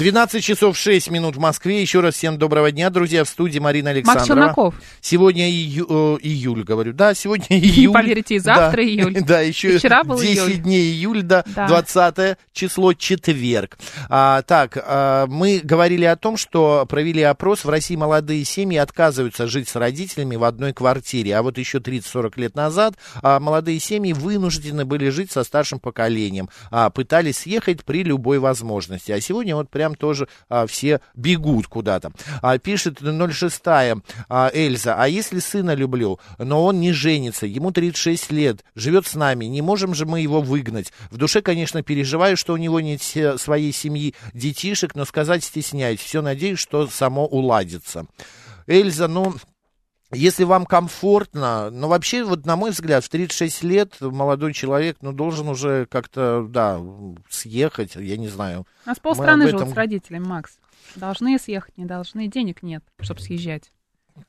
12 часов 6 минут в Москве. Еще раз всем доброго дня, друзья. В студии Марина Александрова. Макс Челноков. Сегодня ию, э, июль, говорю. Да, сегодня июль. Поверите, и завтра да, июль. Да, еще вчера был 10 июль. дней июль, да, Да. 20 число четверг. А, так, а, мы говорили о том, что провели опрос. В России молодые семьи отказываются жить с родителями в одной квартире. А вот еще 30-40 лет назад а, молодые семьи вынуждены были жить со старшим поколением. А, пытались съехать при любой возможности. А сегодня вот прям тоже а, все бегут куда-то. А, пишет 06 а, Эльза, а если сына люблю, но он не женится, ему 36 лет, живет с нами, не можем же мы его выгнать. В душе, конечно, переживаю, что у него нет своей семьи, детишек, но сказать стесняюсь. Все надеюсь, что само уладится. Эльза, ну, если вам комфортно, но вообще, вот на мой взгляд, в 36 лет молодой человек, ну, должен уже как-то, да, съехать, я не знаю. У нас полстраны об живут этом- с родителями, Макс. Должны съехать, не должны. Денег нет, чтобы съезжать.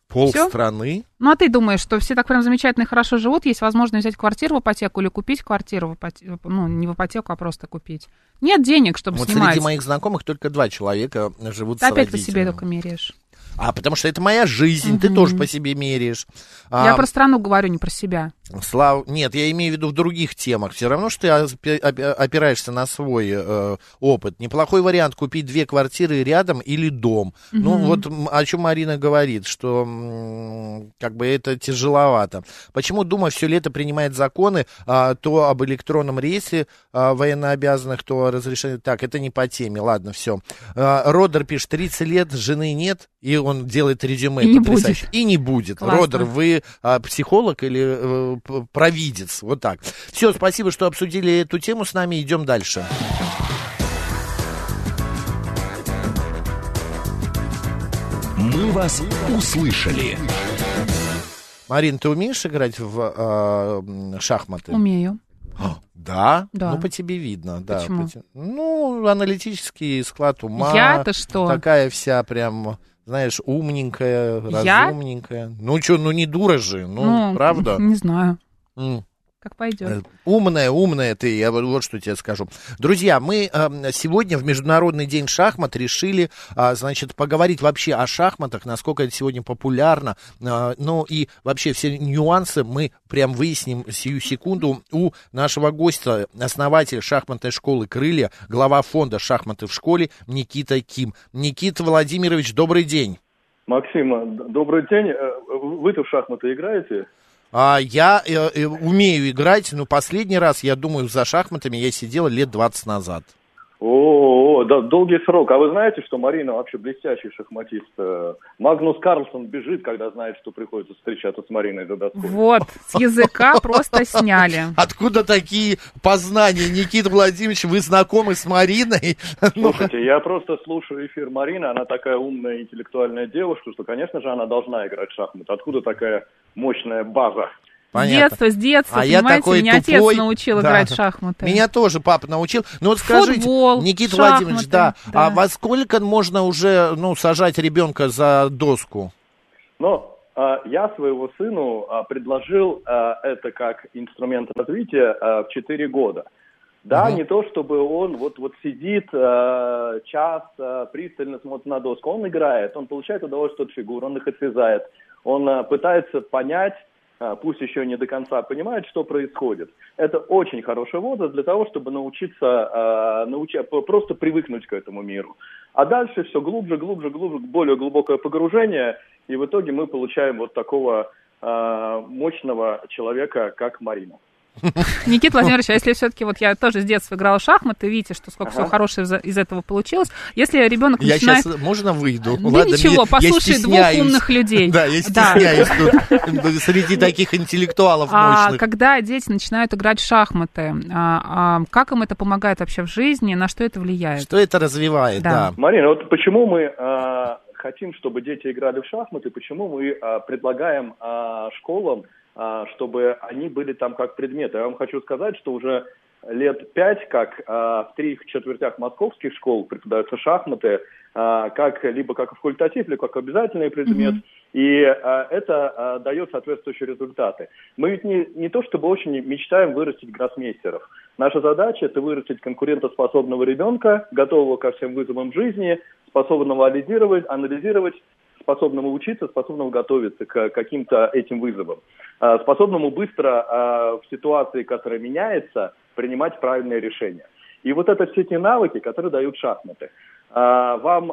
Полстраны. Ну, а ты думаешь, что все так прям замечательно и хорошо живут, есть возможность взять квартиру в ипотеку или купить квартиру в ипотеку, ну, не в ипотеку, а просто купить. Нет денег, чтобы Вот снимать. среди моих знакомых только два человека живут Ты с опять по родителями. себе только меряешь. А, потому что это моя жизнь, ты Мгм. тоже по себе меряешь. Я А, про страну говорю, не про себя. Слав... Нет, я имею в виду в других темах. Все равно, что ты опи- опи- опираешься на свой э, опыт. Неплохой вариант купить две квартиры рядом или дом. Ну, Мгм. вот о чем Марина говорит, что как бы это тяжеловато. Почему Дума все лето принимает законы, а, то об электронном рейсе а, военнообязанных, то о разрешении... Так, это не по теме, ладно, все. Родер пишет, 30 лет, жены нет, и он делает резюме. И не будет. И не будет. Классно. Родер, вы а, психолог или э, провидец? Вот так. Все, спасибо, что обсудили эту тему с нами. Идем дальше. «Мы вас услышали». Марин, ты умеешь играть в м, шахматы? Умею. А, Да? Да. Ну, по тебе видно. Да, Почему? по те- Ну, аналитический склад ума. Я-то что? Такая вся прям, знаешь, умненькая, Я? разумненькая. Ну, что, ну не дура же, ну, Ну, правда? Не знаю. Как пойдет. Э, Умная, умная ты, я вот, что тебе скажу. Друзья, мы э, сегодня в Международный день шахмат решили, а, значит, поговорить вообще о шахматах, насколько это сегодня популярно, а, ну и вообще все нюансы мы прям выясним сию секунду у нашего гостя, основатель шахматной школы «Крылья», глава фонда «Шахматы в школе» Никита Ким. Никита Владимирович, добрый день. Максима, д- добрый день. Э, Вы-то в шахматы играете? А, я э, э, умею играть, но последний раз, я думаю, за шахматами я сидел лет 20 назад. О, да, долгий срок. А вы знаете, что Марина вообще блестящий шахматист? Э, Магнус Карлсон бежит, когда знает, что приходится встречаться с Мариной за доской. Вот, с языка просто сняли. Откуда такие познания, Никита Владимирович? Вы знакомы с Мариной? Ну, Слушайте, я просто слушаю эфир Марины, она такая умная, интеллектуальная девушка, что, конечно же, она должна играть в шахматы. Откуда такая мощная база? С детства, с детства, А я понимаете, такой меня отец тупой. научил Да. играть в шахматы. Меня тоже папа научил. Ну вот скажите, Футбол, Никита шахматы, Владимирович, да, да. а во сколько можно уже, ну, сажать ребенка за доску? А, я своего сыну а, предложил а, это как инструмент развития а, в 4 года. Да, Мгм. не то чтобы он вот, вот сидит а, час, а, пристально смотрит на доску. Он играет, он получает удовольствие от фигур, он их отрезает. Он а, пытается понять, а, пусть еще не до конца понимает, что происходит. Это очень хороший возраст для того, чтобы научиться, а, п- просто привыкнуть к этому миру. А дальше все глубже, глубже, глубже, более глубокое погружение, и в итоге мы получаем вот такого а, мощного человека, как Марина. Никита Владимирович, а если все-таки вот я тоже с детства играла в шахматы, видите, что сколько всего хорошего из- этого получилось. Если ребенок Я начинает... сейчас, можно выйду? Да ничего, мне- послушай я двух умных людей. Да, я стесняюсь тут среди таких интеллектуалов А мощных. когда дети начинают играть в шахматы, а, а, как им это помогает вообще в жизни, на что это влияет? Что это развивает, Да. Марина, вот почему мы хотим, чтобы дети играли в шахматы, почему мы предлагаем школам, чтобы они были там как предметы. Я вам хочу сказать, что уже лет пять, как э, в трех четвертях московских школ преподаются шахматы, э, как либо как факультатив, либо как обязательный предмет. И э, это э, дает соответствующие результаты. Мы ведь не, не то чтобы очень мечтаем вырастить гроссмейстеров. Наша задача – это вырастить конкурентоспособного ребенка, готового ко всем вызовам жизни, способного анализировать, анализировать способному учиться, способного готовиться к каким-то этим вызовам, а, способному быстро а, в ситуации, которая меняется, принимать правильные решения. И вот это все те навыки, которые дают шахматы. А, Вам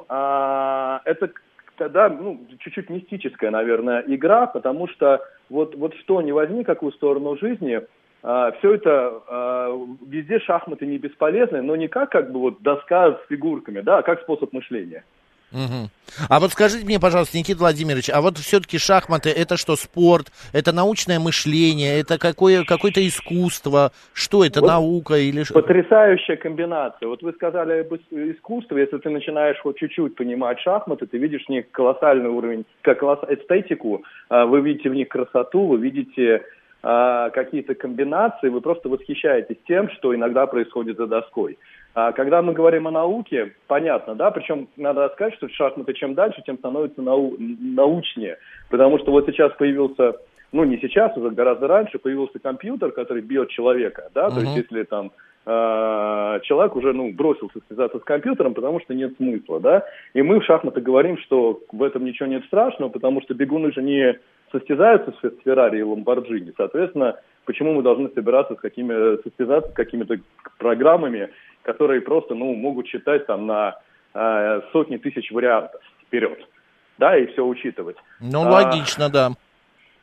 это тогда ну, чуть-чуть мистическая, наверное, игра, потому что вот, вот что не возьми, какую сторону жизни, все это а, везде шахматы не бесполезны, но не как как бы вот доска с фигурками, да, а как способ мышления. Мгм. А вот скажите мне, пожалуйста, Никита Владимирович, а вот все-таки шахматы это что, спорт, это научное мышление, это какое, какое-то искусство, что это, Вот наука или что? Потрясающая комбинация. Вот вы сказали об ис- искусстве, если ты начинаешь хоть чуть-чуть понимать шахматы, ты видишь в них колоссальный уровень, как колосс- эстетику, а, вы видите в них красоту, вы видите а, какие-то комбинации, вы просто восхищаетесь тем, что иногда происходит за доской. А когда мы говорим о науке, понятно, да, причем надо сказать, что шахматы чем дальше, тем становятся нау- научнее, потому что вот сейчас появился, ну не сейчас, уже гораздо раньше, появился компьютер, который бьет человека, да, то есть если там э, человек уже, ну, бросился связаться с компьютером, потому что нет смысла, да, и мы в шахматы говорим, что в этом ничего нет страшного, потому что бегуны же не состязаются с, с Феррари и Ламборджини, соответственно, почему мы должны собираться с какими, состязаться с какими-то программами, которые просто, ну, могут читать там на э, сотни тысяч вариантов вперед, да, и все учитывать. Ну, А, логично, да.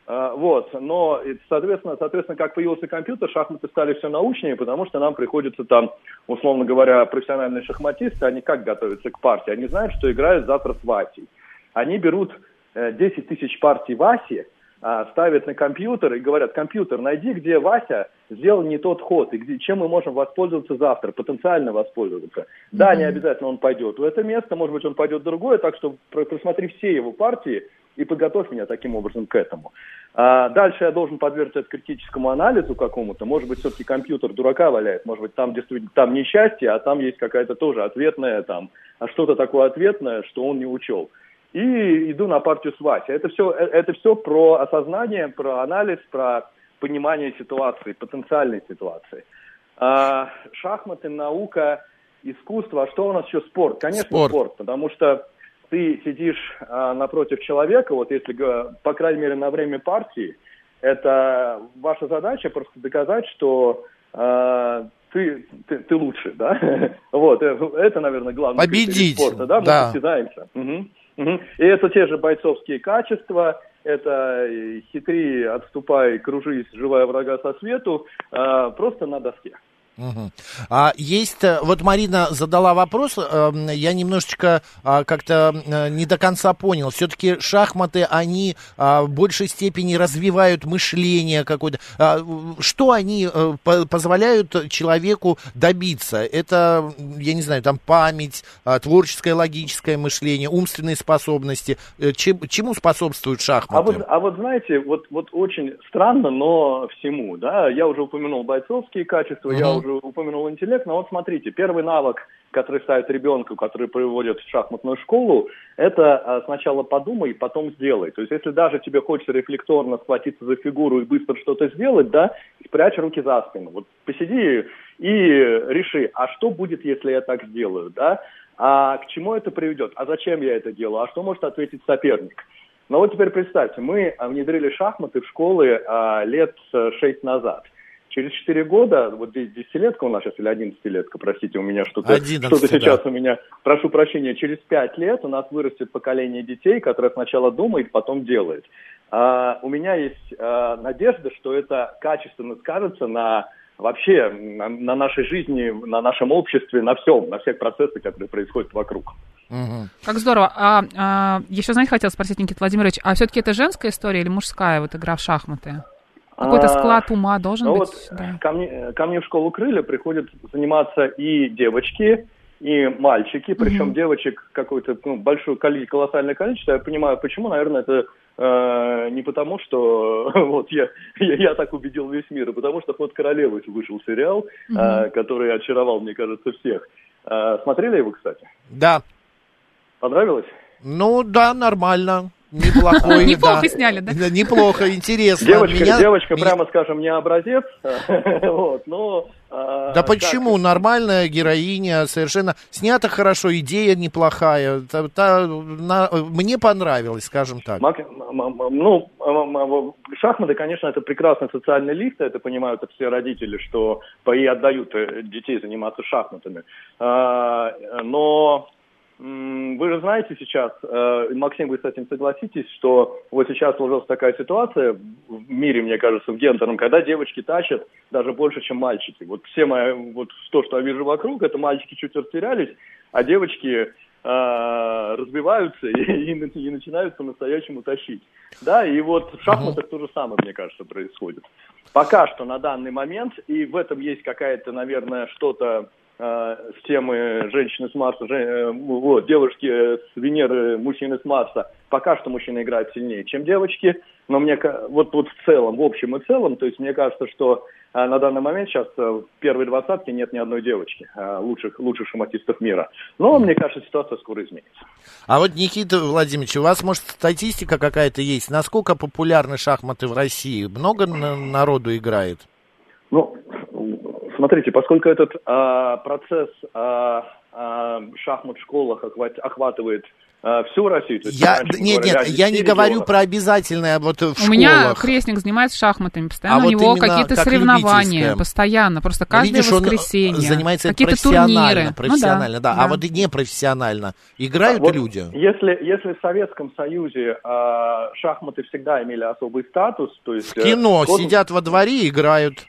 а, Вот, но, соответственно, соответственно, как появился компьютер, шахматы стали все научнее, потому что нам приходится там, условно говоря, профессиональные шахматисты, они как готовятся к партии? Они знают, что играют завтра с Васей. Они берут э, 10 тысяч партий Васи, ставят на компьютер и говорят, компьютер, найди, где Вася сделал не тот ход, и где, чем мы можем воспользоваться завтра, потенциально воспользоваться. Да, не обязательно он пойдет в это место, может быть, он пойдет в другое, так что про- просмотри все его партии и подготовь меня таким образом к этому. А дальше я должен подвергнуть это критическому анализу какому-то. Может быть, все-таки компьютер дурака валяет. Может быть, там действительно там несчастье, а там есть какая-то тоже ответная там, а что-то такое ответное, что он не учел. И иду на партию с Васей. Это все, это все про осознание, про анализ, про понимание ситуации, потенциальной ситуации. А, шахматы, наука, искусство. А что у нас еще спорт? Конечно, Спорт. спорт, потому что ты сидишь а, напротив человека, вот если, по крайней мере, на время партии, это ваша задача просто доказать, что а, ты, ты, ты лучше, да? Вот, э, это, наверное, главное. Победить, спорта, да? Мы да. состязаемся. Мгм, И это те же бойцовские качества, это и хитри, отступай, кружись, живая врага со свету, а, просто на доске. А есть, э, вот Марина задала вопрос, эм, я немножечко а, как-то э, не до конца понял. Все-таки шахматы, они а, в большей степени развивают мышление какое-то. А, Что они э, по- позволяют человеку добиться? Это, я не знаю, там память, а, творческое, логическое мышление, умственные способности. Чем- Чему способствуют А шахматы? вот, а вот знаете, вот, вот очень странно, но всему, да, я уже упомянул бойцовские качества, я Мгм. Уже упомянул интеллект, но вот смотрите, первый навык, который ставит ребенку, который приводит в шахматную школу, это а, сначала подумай, потом сделай. То есть если даже тебе хочется рефлекторно схватиться за фигуру и быстро что-то сделать, да, спрячь руки за спину. Вот посиди и реши, а что будет, если я так сделаю, да? А к чему это приведет? А зачем я это делаю? А что может ответить соперник? Но вот теперь представьте, мы внедрили шахматы в школы а, лет э, шесть назад. Через 4 года, вот здесь десятилетка у нас сейчас, или одиннадцатилетка, простите, у меня что-то, 11, что-то да. сейчас у меня, прошу прощения, через 5 лет у нас вырастет поколение детей, которое сначала думает, потом делает. А, у меня есть а, надежда, что это качественно скажется на вообще на, на нашей жизни, на нашем обществе, на всем, на всех процессах, которые происходят вокруг. Мгм. Как здорово. А, а, еще, знаете, хотела спросить, Никита Владимирович, а все-таки это женская история или мужская вот игра в шахматы? Какой-то А, склад ума должен Ну быть? вот да. ко, мне, ко мне в школу крылья приходят заниматься и девочки, и мальчики, причем девочек какое-то ну, большое коли- колоссальное количество. Я понимаю, почему, наверное, это э, не потому, что вот я, я, я так убедил весь мир, а потому что «Ход королевы» вышел сериал, э, который очаровал, мне кажется, всех. Э, смотрели его, кстати? Да. Понравилось? Ну да, нормально. Неплохой, Неплохо да. сняли, да? Неплохо, интересно. Девочка, Меня- девочка прямо скажем, не образец, вот, но... э, Да почему? Нормальная героиня, совершенно снята хорошо, идея неплохая. Та- та- на- мне понравилось, скажем так. Мак- Ну, шахматы, конечно, это прекрасный социальный лифт, это понимают все родители, что и отдают э, детей заниматься шахматами. А, Но вы же знаете сейчас, э, Максим, вы с этим согласитесь, что вот сейчас сложилась такая ситуация в мире, мне кажется, в гендерном, когда девочки тащат даже больше, чем мальчики. Вот все мои, вот то, что я вижу вокруг, это мальчики чуть растерялись, а девочки э, разбиваются и, и, и начинают по-настоящему тащить. Да, и вот в шахматах то же самое, мне кажется, происходит. Пока что на данный момент, и в этом есть какая-то, наверное, что-то с темы женщины с Марса, жен- э, вот, девушки с Венеры, мужчины с Марса, пока что мужчины играют сильнее, чем девочки, но мне вот, вот в целом, в общем и целом, то есть мне кажется, что э, на данный момент сейчас э, в первой двадцатке нет ни одной девочки, э, лучших, лучших шахматистов мира. Но мне кажется, ситуация скоро изменится. А вот, Никита Владимирович, у вас, может, статистика какая-то есть? Насколько популярны шахматы в России? Много на- народу играет? Ну, смотрите, поскольку этот а, процесс а, а, шахмат в школах охват- охватывает а, всю Россию, то есть Я, раньше нет, нет, я не 10 говорю про обязательное вот в У школах. меня крестник занимается шахматами, постоянно А у вот него именно какие-то как соревнования, постоянно, просто Ну, каждое видишь, он воскресенье. занимается этим какие-то профессионально, турниры. Ну да, профессионально, да. А вот и непрофессионально играют Вот люди? Если, если в Советском Союзе а, шахматы всегда имели особый статус, то есть... В кино э, вот- сидят во дворе и играют.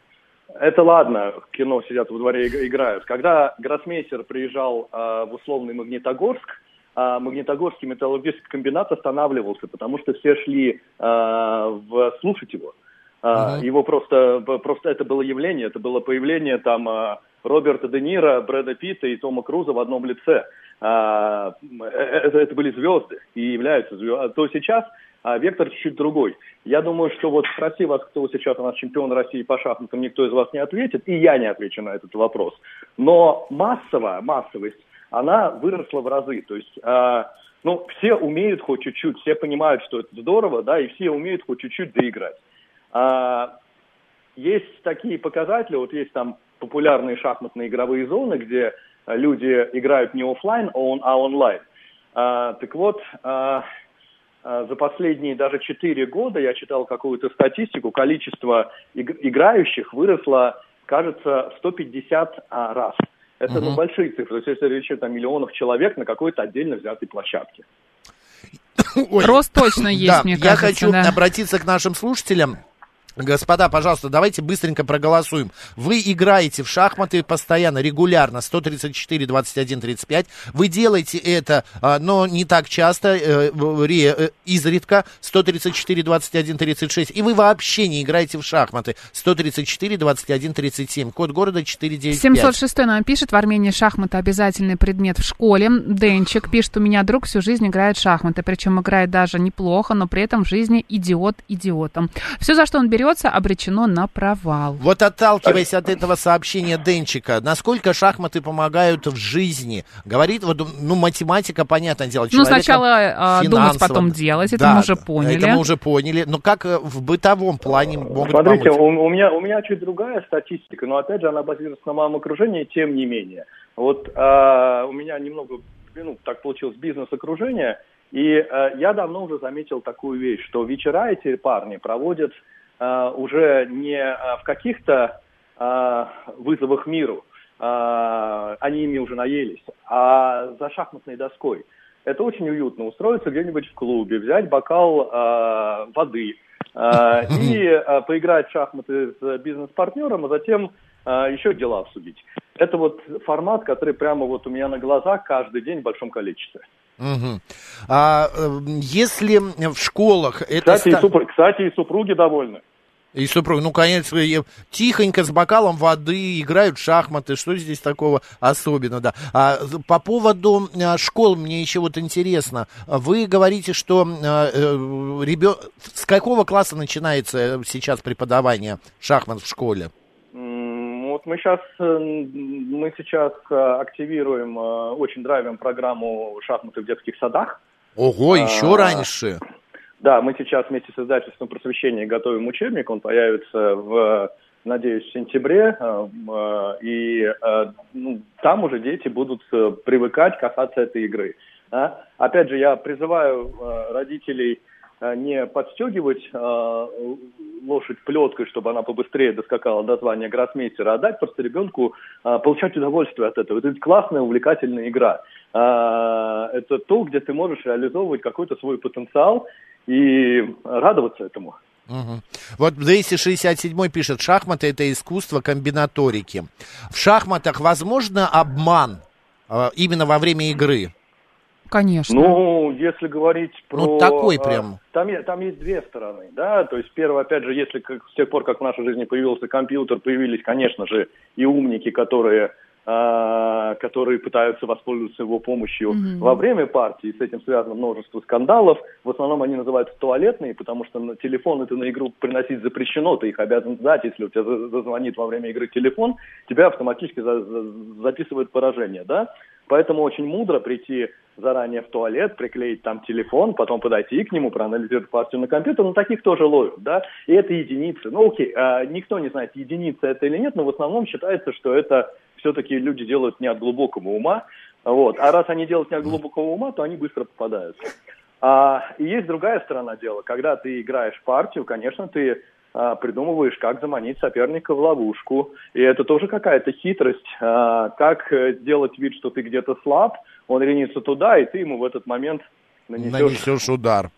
Это ладно, в кино сидят во дворе и играют. Когда гроссмейстер приезжал а, в условный Магнитогорск, а, Магнитогорский металлургический комбинат останавливался, потому что все шли а, в слушать его. А, Его просто, просто это было явление, это было появление там а, Роберта Де Ниро, Брэда Питта и Тома Круза в одном лице. А, э, это, это были звезды и являются звездами. То сейчас а, вектор чуть-чуть другой. Я думаю, что вот спроси вас, кто сейчас у нас чемпион России по шахматам, никто из вас не ответит, и я не отвечу на этот вопрос. Но массовая, массовость, она выросла в разы. То есть, а, ну, все умеют хоть чуть-чуть, все понимают, что это здорово, да, и все умеют хоть чуть-чуть доиграть. А, есть такие показатели, вот есть там популярные шахматные игровые зоны, где люди играют не офлайн, а, а онлайн. А, так вот, а, за последние даже 4 года я читал какую-то статистику, количество иг- играющих выросло, кажется, в 150 а, раз. Это ну, большие цифры, то есть если речь идет о миллионах человек на какой-то отдельно взятой площадке. Ой, Рост точно есть, да, мне я кажется. хочу да. обратиться к нашим слушателям. Господа, пожалуйста, давайте быстренько проголосуем. Вы играете в шахматы постоянно, регулярно, 134, 21, 35. Вы делаете это, а, но не так часто, э, э, изредка, 134, 21, 36. И вы вообще не играете в шахматы, 134, 21, 37. Код города 495. 706 нам пишет, в Армении шахматы обязательный предмет в школе. Денчик пишет, у меня друг всю жизнь играет в шахматы, причем играет даже неплохо, но при этом в жизни идиот идиотом. Все, за что он берется, обречено на провал. Вот отталкиваясь от этого сообщения Денчика, насколько шахматы помогают в жизни? Говорит, вот, ну, математика, понятное дело, Ну, сначала а, думать, потом делать, это Да, мы уже поняли. Это мы уже поняли. Но как э, в бытовом плане могут Смотрите, помочь? у, у меня, у меня чуть другая статистика, но опять же она базируется на моем окружении, тем не менее. Вот а, у меня немного, ну, так получилось, бизнес-окружение, и а, я давно уже заметил такую вещь, что вечера эти парни проводят уже не а, в каких-то а, вызовах миру. Они ими уже наелись. А за шахматной доской это очень уютно устроиться где-нибудь в клубе, взять бокал воды и поиграть в шахматы с бизнес-партнером, а затем еще дела обсудить. Это вот формат, который прямо вот у меня на глазах каждый день в большом количестве. Мгм. А, э, если в школах это... Кстати, и, ста- супр- кстати, и супруги довольны. И супруг, ну, конечно, тихонько с бокалом воды играют в шахматы. Что здесь такого особенного, да? А, по поводу а, школ мне еще вот интересно. Вы говорите, что ребенок... С какого класса начинается сейчас преподавание шахмат в школе? Вот мы сейчас, мы сейчас э, активируем, э, очень драйвим программу шахматы в детских садах. Ого, еще А, раньше. Да, мы сейчас вместе с издательством просвещения готовим учебник. Он появится в, надеюсь, в сентябре. э, э, И э, ну, там уже дети будут э, привыкать касаться этой игры. да. Опять же, я призываю э, родителей э, не подстегивать э, лошадь плеткой, чтобы она побыстрее доскакала до звания гроссмейстера, а дать просто ребенку э, получать удовольствие от этого. Это ведь классная, увлекательная игра. А, Это то, где ты можешь реализовывать какой-то свой потенциал и радоваться этому. Мгм. Вот 267 пишет, шахматы это искусство комбинаторики. В шахматах возможно обман э, именно во время игры? Конечно. Ну, если говорить про... Ну, такой а, прям. Там, там есть две стороны, да, то есть первое, опять же, если как, с тех пор, как в нашей жизни появился компьютер, появились, конечно же, и умники, которые а, которые пытаются воспользоваться его помощью Мгм. во время партии. С этим связано множество скандалов. В основном они называются туалетные, потому что на телефон это на игру приносить запрещено. Ты их обязан сдать. Если у тебя за- зазвонит во время игры телефон, тебя автоматически за- за- записывают поражение, да? Поэтому очень мудро прийти заранее в туалет, приклеить там телефон, потом подойти к нему, проанализировать партию на компьютер, но таких тоже ловят, да, и это единицы. Ну, окей, а, никто не знает, единица это или нет, но в основном считается, что это все-таки люди делают не от глубокого ума, вот, а раз они делают не от глубокого ума, то они быстро попадаются. А, и есть другая сторона дела, когда ты играешь партию, конечно, ты придумываешь, как заманить соперника в ловушку. И это тоже какая-то хитрость. а, как э, сделать вид, что ты где-то слаб, он ринется туда, и ты ему в этот момент нанесешь... Нанесешь удар.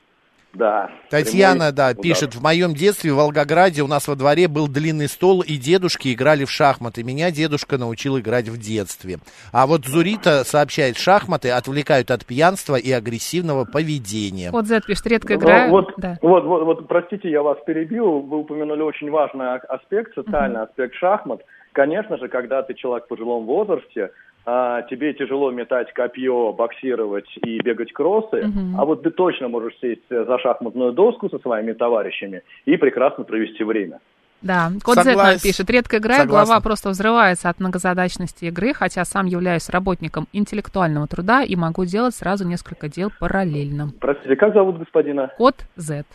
Да. Татьяна, прямой да, удар. пишет, в моем детстве в Волгограде у нас во дворе был длинный стол, и дедушки играли в шахматы. Меня дедушка научил играть в детстве. А вот Зурита сообщает, шахматы отвлекают от пьянства и агрессивного поведения. Вот Z пишет, редко Ну, играю. Вот, Да. вот, вот, вот, простите, я вас перебил. Вы упомянули очень важный аспект, социальный аспект шахмат. Конечно же, когда ты человек в пожилом возрасте, а, тебе тяжело метать копье, боксировать и бегать кроссы, Мгм. а вот ты точно можешь сесть за шахматную доску со своими товарищами и прекрасно провести время. Да, код Z нам пишет, редко играю, Согласен. голова просто взрывается от многозадачности игры, хотя сам являюсь работником интеллектуального труда и могу делать сразу несколько дел параллельно. Простите, как зовут господина? Код Z.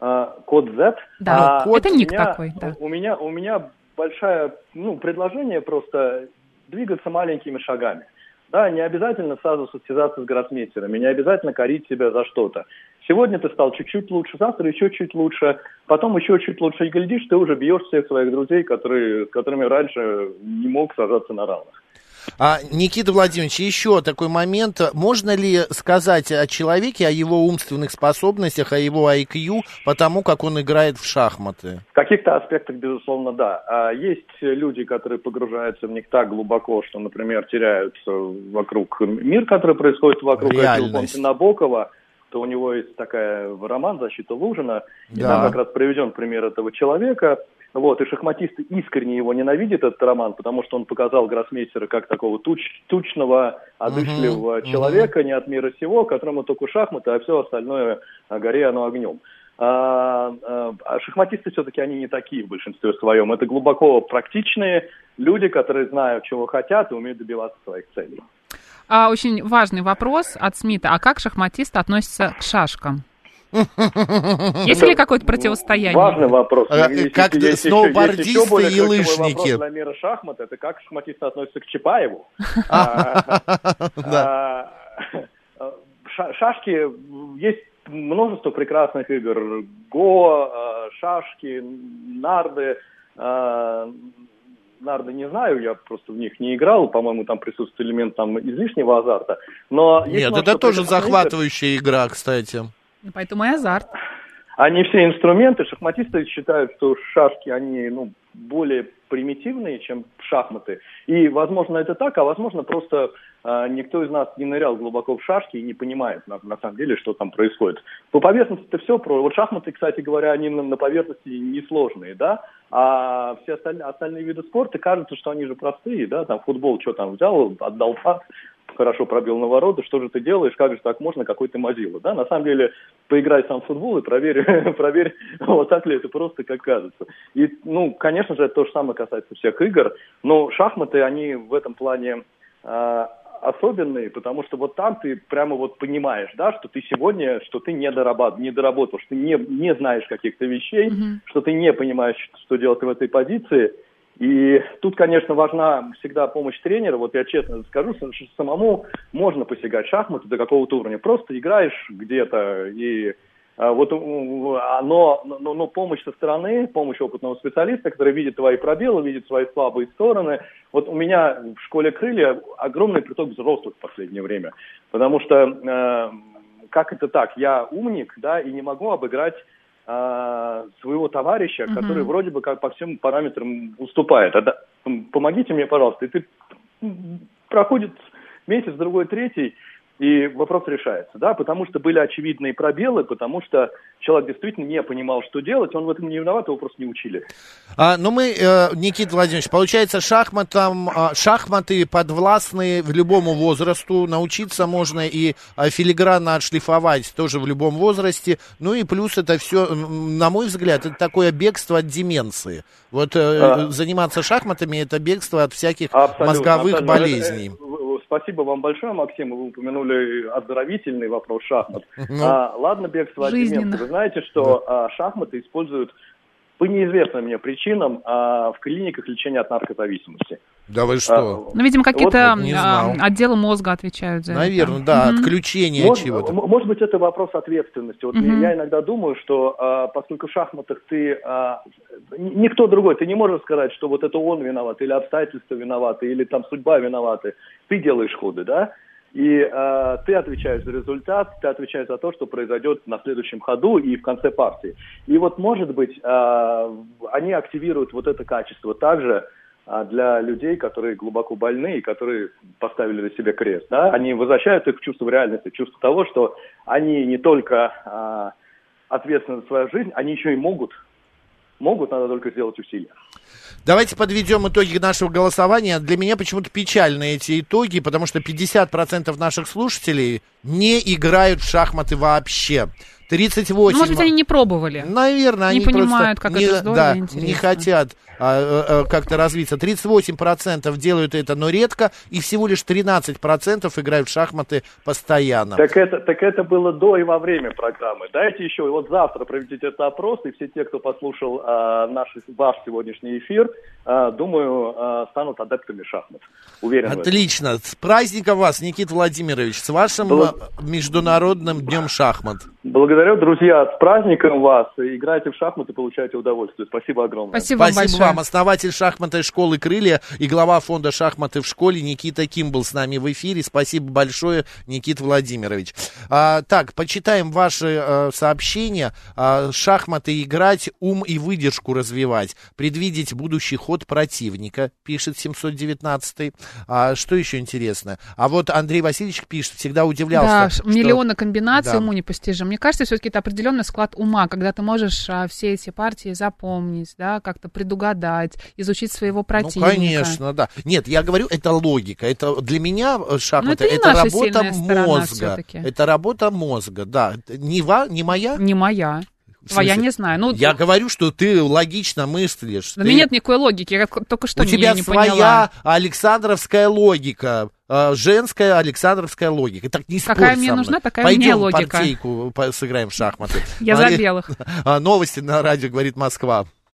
А, код Z. Да, А, код- это у ник меня- такой, да. У меня, у меня большое ну, предложение просто двигаться маленькими шагами. Да, не обязательно сразу состязаться с гроссмейстерами, не обязательно корить себя за что-то. Сегодня ты стал чуть-чуть лучше, завтра еще чуть лучше, потом еще чуть лучше. И глядишь, ты уже бьешь всех своих друзей, которые, с которыми раньше не мог сажаться на равных. А, Никита Владимирович, еще такой момент. Можно ли сказать о человеке, о его умственных способностях, о его IQ, потому как он играет в шахматы? В каких-то аспектах, безусловно, да. А есть люди, которые погружаются в них так глубоко, что, например, теряются вокруг мир, который происходит вокруг. Если Реальность. Набокова, то у него есть такая роман «Защита Лужина», и Да. там как раз приведен пример этого человека. Вот, и шахматисты искренне его ненавидят, этот роман, потому что он показал гроссмейстера как такого туч- тучного, одышливого Мгм, человека, не от мира сего, которому только шахматы, а все остальное а, горе оно огнем. А, а, а шахматисты все-таки они не такие в большинстве своем. Это глубоко практичные люди, которые знают, чего хотят и умеют добиваться своих целей. А очень важный вопрос от Смита. А как шахматисты относятся к шашкам? Есть ли какое-то противостояние? Важный вопрос. А, как сноубордисты и лыжники. вопрос для мира шахмат. Это как шахматисты относятся к Чапаеву. А, ша- Шашки, есть множество прекрасных игр. Го, а, шашки, нарды. а, нарды не знаю, я просто в них не играл, по-моему, там присутствует элемент там излишнего азарта. Но Нет, это тоже захватывающая игра, кстати. Поэтому и азарт. Они все инструменты, шахматисты считают, что шашки, они, ну, более примитивные, чем шахматы. И, возможно, это так, а возможно, просто а, никто из нас не нырял глубоко в шашки и не понимает, на, на самом деле, что там происходит. По поверхности это все про... Вот шахматы, кстати говоря, они на, на поверхности несложные, да, а все остальные, остальные виды спорта кажется, что они же простые, да, там футбол, что там взял, отдал пас, хорошо пробил на ворота, что же ты делаешь, как же так можно, какой ты мазила, да, на самом деле, поиграй сам в футбол и проверь, проверь, вот так ли это просто, как кажется. И, ну, конечно же, это то же самое касается всех игр, но шахматы, они в этом плане а, особенные, потому что вот там ты прямо вот понимаешь, да, что ты сегодня, что ты не, дорабат, не доработал, что ты не, не знаешь каких-то вещей, что ты не понимаешь, что делать в этой позиции. И тут, конечно, важна всегда помощь тренера. Вот я честно скажу, что самому можно посягать шахматы до какого-то уровня. Просто играешь где-то и а, вот м, а, но, но, помощь со стороны, помощь опытного специалиста, который видит твои пробелы, видит свои слабые стороны. Вот у меня в школе крылья огромный приток взрослых в последнее время, потому что э, как это так? Я умник, да, и не могу обыграть своего товарища, Мгм. который вроде бы как по всем параметрам уступает. А да- помогите мне, пожалуйста. И ты проходит месяц, другой, третий, и вопрос решается, да, потому что были очевидные пробелы, потому что человек действительно не понимал, что делать, он в этом не виноват, его просто не учили. А, ну мы, э, Никита Владимирович, получается, шахматам, а, шахматы подвластны в любому возрасту, научиться можно и а, филигранно отшлифовать тоже в любом возрасте. Ну и плюс это все, на мой взгляд, это такое бегство от деменции. Вот э, А. заниматься шахматами это бегство от всяких Абсолютно, мозговых абсолютно. болезней. Э, э, Спасибо вам большое, Максим. Вы упомянули оздоровительный вопрос шахмат. Ну. А, ладно, бегство от деменции. Знаете, что а, шахматы используют по неизвестным мне причинам а, в клиниках лечения от наркозависимости. Да вы что? Ну, видимо, какие-то вот а, отделы мозга отвечают за Наверное, это. да, Мгм. отключение Может, чего-то. может быть, это вопрос ответственности. Вот Мгм. я иногда думаю, что а, поскольку в шахматах ты а, никто другой, ты не можешь сказать, что вот это он виноват, или обстоятельства виноваты, или там судьба виновата. Ты делаешь ходы, да? И а, ты отвечаешь за результат, ты отвечаешь за то, что произойдет на следующем ходу и в конце партии. И вот, может быть, а, они активируют вот это качество также а, для людей, которые глубоко больны и которые поставили на себе крест. Да? Они возвращают их в чувство реальности, чувство того, что они не только а, ответственны за свою жизнь, они еще и могут. Могут, надо только сделать усилия. Давайте подведем итоги нашего голосования. Для меня почему-то печальны эти итоги, потому что 50% наших слушателей не играют в шахматы вообще. 38... Ну, может быть, они не пробовали. Наверное, Не они понимают, просто как не, это здорово да, интересно. не хотят а, а, как-то развиться. 38% делают это, но редко, и всего лишь 13% играют в шахматы постоянно. Так это, так это было до и во время программы. Дайте еще, вот завтра проведите этот опрос, и все те, кто послушал а, наш, ваш сегодняшний эфир, а, думаю, а, станут адептами шахмат. Уверен. Отлично. С праздником вас, Никита Владимирович, с вашим Было- Международным днем шахмат. Благодарю, друзья, с праздником вас. Играйте в шахматы, получайте удовольствие. Спасибо огромное. Спасибо, вам Спасибо большое. вам. Основатель шахматной школы «Крылья» и глава фонда «Шахматы в школе» Никита Ким был с нами в эфире. Спасибо большое, Никита Владимирович. А, так, почитаем ваши э, сообщения. А, шахматы играть, ум и выдержку развивать. Предвидеть будущий ход противника, пишет 719 а, Что еще интересно? А вот Андрей Васильевич пишет, всегда удивлялся. Да, что- миллионы комбинаций Да. уму непостижим. Мне кажется, все-таки это определенный склад ума, когда ты можешь а, все эти партии запомнить, да, как-то предугадать, изучить своего противника. Ну, конечно, да. Нет, я говорю, это логика. Это для меня э, шахматы, Ну, это это работа мозга. Это работа мозга, да. Не, ва, не моя? Не моя. Твоя смысле? не знаю. Ну, Я говорю, что ты логично мыслишь. у Ты- нет никакой логики. Я только что У тебя не своя поняла. Александровская логика. э, Женская Александровская логика. Так не Какая мне нужна, такая Пойдем меня логика. партийку по- сыграем в шахматы. Я за белых. а, Новости на радио говорит Москва.